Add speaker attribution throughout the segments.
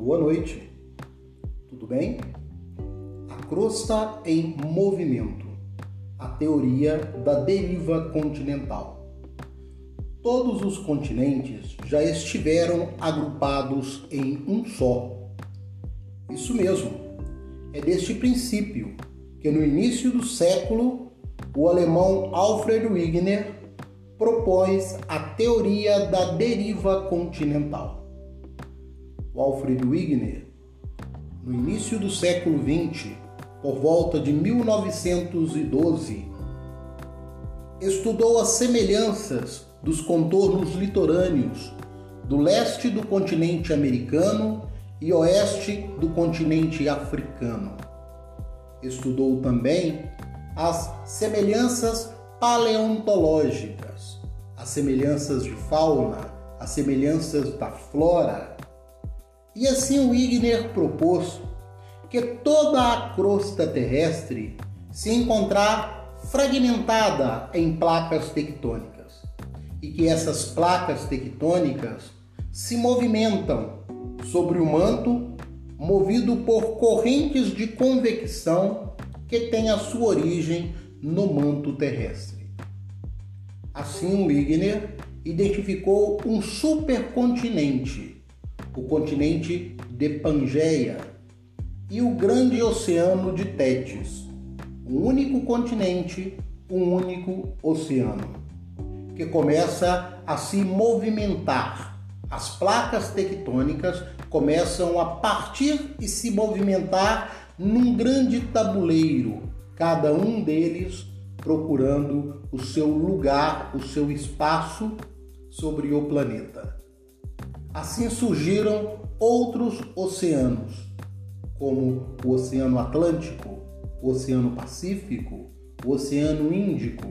Speaker 1: noite. Tudo bem? A crosta em movimento. A teoria da deriva continental. Todos os continentes já estiveram agrupados em um só. Isso mesmo. É deste princípio que no início do século o alemão Alfred Wegener propôs a teoria da deriva continental. Alfred Wegener, no início do século XX, por volta de 1912, estudou as semelhanças dos contornos litorâneos do leste do continente americano e oeste do continente africano. Estudou também as semelhanças paleontológicas, as semelhanças de fauna, as semelhanças da flora e assim o Wigner propôs que toda a crosta terrestre se encontrar fragmentada em placas tectônicas e que essas placas tectônicas se movimentam sobre o manto movido por correntes de convecção que têm a sua origem no manto terrestre. Assim, Wigner identificou um supercontinente o continente de Pangeia e o grande oceano de Tétis, um único continente, um único oceano, que começa a se movimentar. As placas tectônicas começam a partir e se movimentar num grande tabuleiro, cada um deles procurando o seu lugar, o seu espaço sobre o planeta. Assim surgiram outros oceanos, como o Oceano Atlântico, o Oceano Pacífico, o Oceano Índico.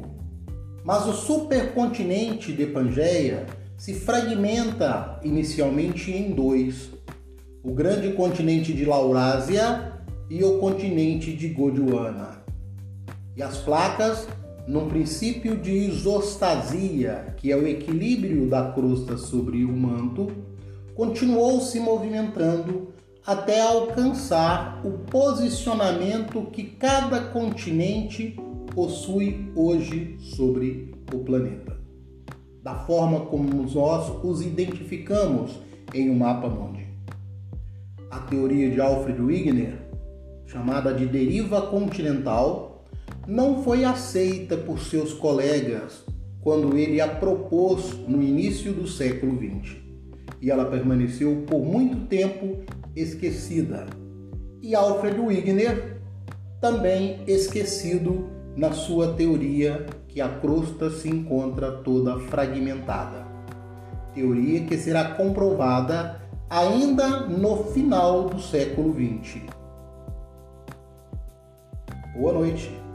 Speaker 1: Mas o supercontinente de Pangeia se fragmenta inicialmente em dois: o grande continente de Laurásia e o continente de Gondwana. E as placas num princípio de isostasia, que é o equilíbrio da crosta sobre o manto, continuou se movimentando até alcançar o posicionamento que cada continente possui hoje sobre o planeta. Da forma como nós os identificamos em um mapa mundi. A teoria de Alfred Wegener, chamada de deriva continental, não foi aceita por seus colegas quando ele a propôs no início do século XX. E ela permaneceu por muito tempo esquecida. E Alfred Wegener também esquecido na sua teoria que a crosta se encontra toda fragmentada. Teoria que será comprovada ainda no final do século XX. Boa noite.